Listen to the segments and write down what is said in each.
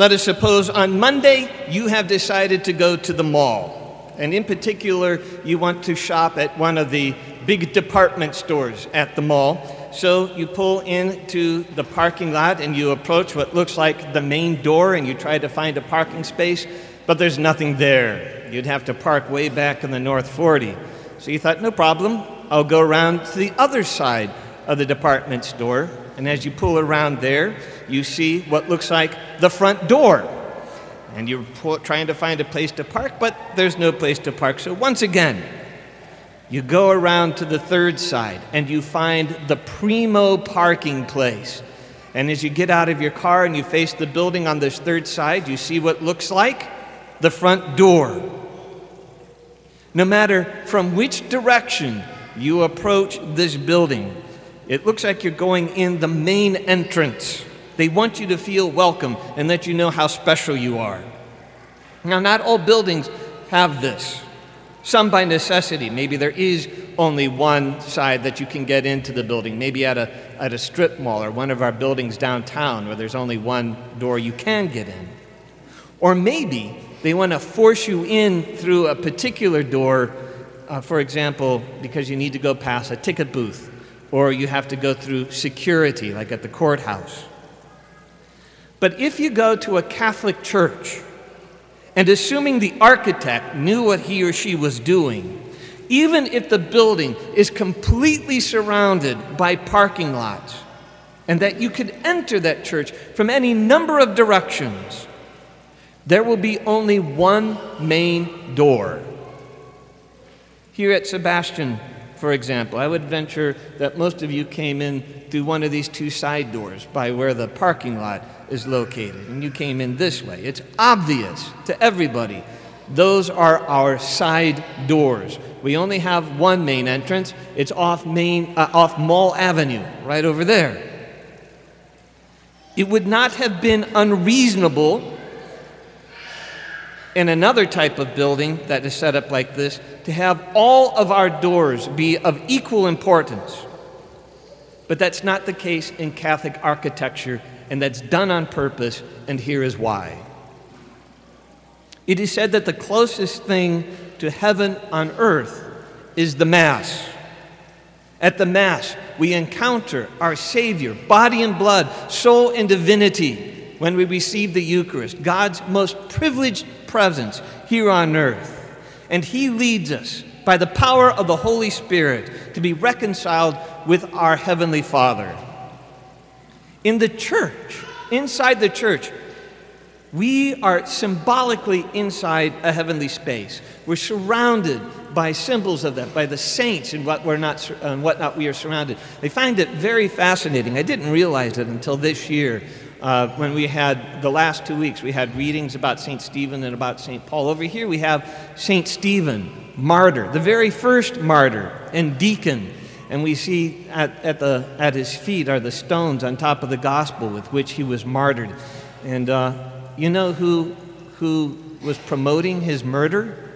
Let us suppose on Monday you have decided to go to the mall. And in particular, you want to shop at one of the big department stores at the mall. So you pull into the parking lot and you approach what looks like the main door and you try to find a parking space, but there's nothing there. You'd have to park way back in the North 40. So you thought, no problem, I'll go around to the other side of the department store. And as you pull around there, you see what looks like the front door. And you're trying to find a place to park, but there's no place to park. So once again, you go around to the third side and you find the primo parking place. And as you get out of your car and you face the building on this third side, you see what looks like the front door. No matter from which direction you approach this building, it looks like you're going in the main entrance. They want you to feel welcome and let you know how special you are. Now, not all buildings have this. Some by necessity. Maybe there is only one side that you can get into the building, maybe at a, at a strip mall or one of our buildings downtown where there's only one door you can get in. Or maybe they want to force you in through a particular door, uh, for example, because you need to go past a ticket booth or you have to go through security, like at the courthouse. But if you go to a Catholic church, and assuming the architect knew what he or she was doing, even if the building is completely surrounded by parking lots, and that you could enter that church from any number of directions, there will be only one main door. Here at Sebastian, for example, I would venture that most of you came in through one of these two side doors by where the parking lot is located, and you came in this way. It's obvious to everybody. Those are our side doors. We only have one main entrance. It's off Main, uh, off Mull Avenue, right over there. It would not have been unreasonable in another type of building that is set up like this to have all of our doors be of equal importance. But that's not the case in Catholic architecture and that's done on purpose, and here is why. It is said that the closest thing to heaven on earth is the Mass. At the Mass, we encounter our Savior, body and blood, soul and divinity, when we receive the Eucharist, God's most privileged presence here on earth. And He leads us by the power of the Holy Spirit to be reconciled with our Heavenly Father. In the church, inside the church, we are symbolically inside a heavenly space. We're surrounded by symbols of that, by the saints and what we're not and whatnot we are surrounded. I find it very fascinating. I didn't realize it until this year. Uh, when we had the last two weeks, we had readings about St. Stephen and about St. Paul. Over here, we have St. Stephen, martyr, the very first martyr and deacon and we see at, at, the, at his feet are the stones on top of the gospel with which he was martyred. And uh, you know who, who was promoting his murder?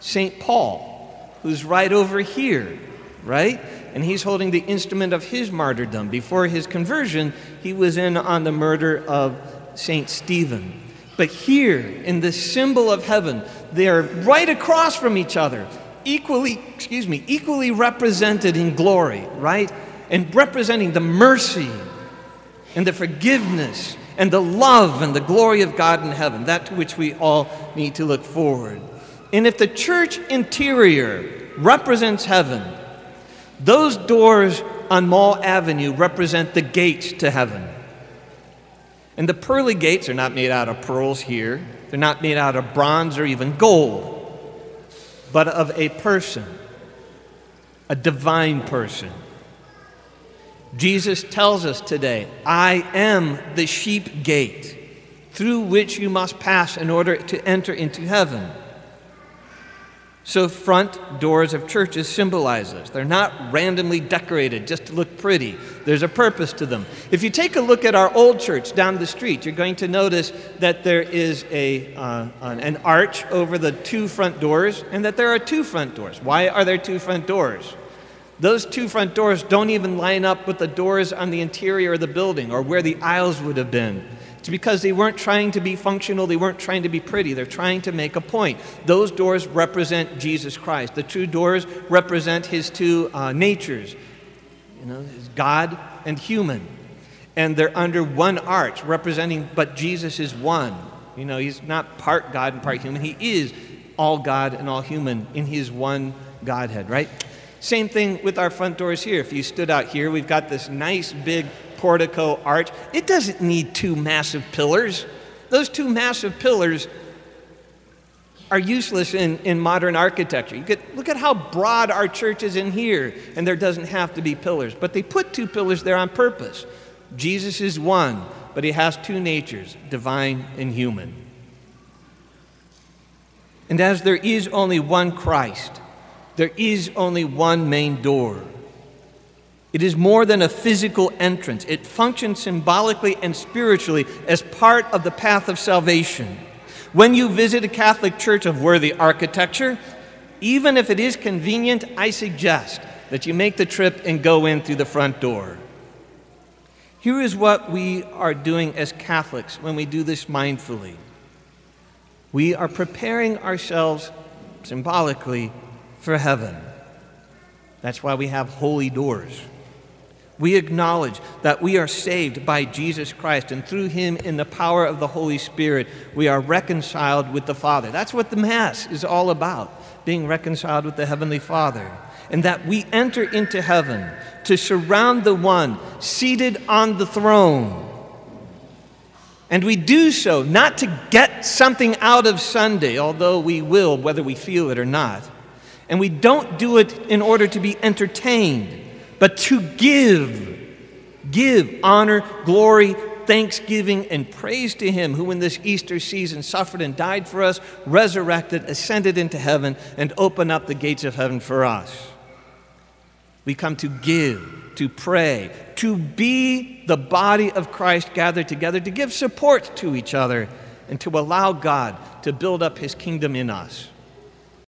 St. Paul, who's right over here, right? And he's holding the instrument of his martyrdom. Before his conversion, he was in on the murder of St. Stephen. But here, in the symbol of heaven, they are right across from each other equally, excuse me, equally represented in glory, right? And representing the mercy and the forgiveness and the love and the glory of God in heaven, that to which we all need to look forward. And if the church interior represents heaven, those doors on Mull Avenue represent the gates to heaven. And the pearly gates are not made out of pearls here, they're not made out of bronze or even gold but of a person, a divine person. Jesus tells us today, I am the sheep gate through which you must pass in order to enter into heaven. So, front doors of churches symbolize this. They're not randomly decorated just to look pretty, there's a purpose to them. If you take a look at our old church down the street, you're going to notice that there is a, uh, an arch over the two front doors and that there are two front doors. Why are there two front doors? Those two front doors don't even line up with the doors on the interior of the building or where the aisles would have been. It's because they weren't trying to be functional, they weren't trying to be pretty, they're trying to make a point. Those doors represent Jesus Christ. The two doors represent his two uh, natures, you know, God and human. And they're under one arch, representing, but Jesus is one. You know, he's not part God and part human. He is all God and all human in his one Godhead, right? Same thing with our front doors here. If you stood out here, we've got this nice big portico arch. It doesn't need two massive pillars. Those two massive pillars are useless in, in modern architecture. You could look at how broad our church is in here, and there doesn't have to be pillars. But they put two pillars there on purpose. Jesus is one, but he has two natures, divine and human. And as there is only one Christ, there is only one main door. It is more than a physical entrance, it functions symbolically and spiritually as part of the path of salvation. When you visit a Catholic church of worthy architecture, even if it is convenient, I suggest that you make the trip and go in through the front door. Here is what we are doing as Catholics when we do this mindfully we are preparing ourselves symbolically for heaven. That's why we have holy doors. We acknowledge that we are saved by Jesus Christ, and through him, in the power of the Holy Spirit, we are reconciled with the Father. That's what the Mass is all about being reconciled with the Heavenly Father. And that we enter into heaven to surround the one seated on the throne. And we do so not to get something out of Sunday, although we will, whether we feel it or not. And we don't do it in order to be entertained but to give. Give honor, glory, thanksgiving, and praise to Him who in this Easter season suffered and died for us, resurrected, ascended into heaven, and opened up the gates of heaven for us. We come to give, to pray, to be the body of Christ gathered together, to give support to each other, and to allow God to build up His kingdom in us.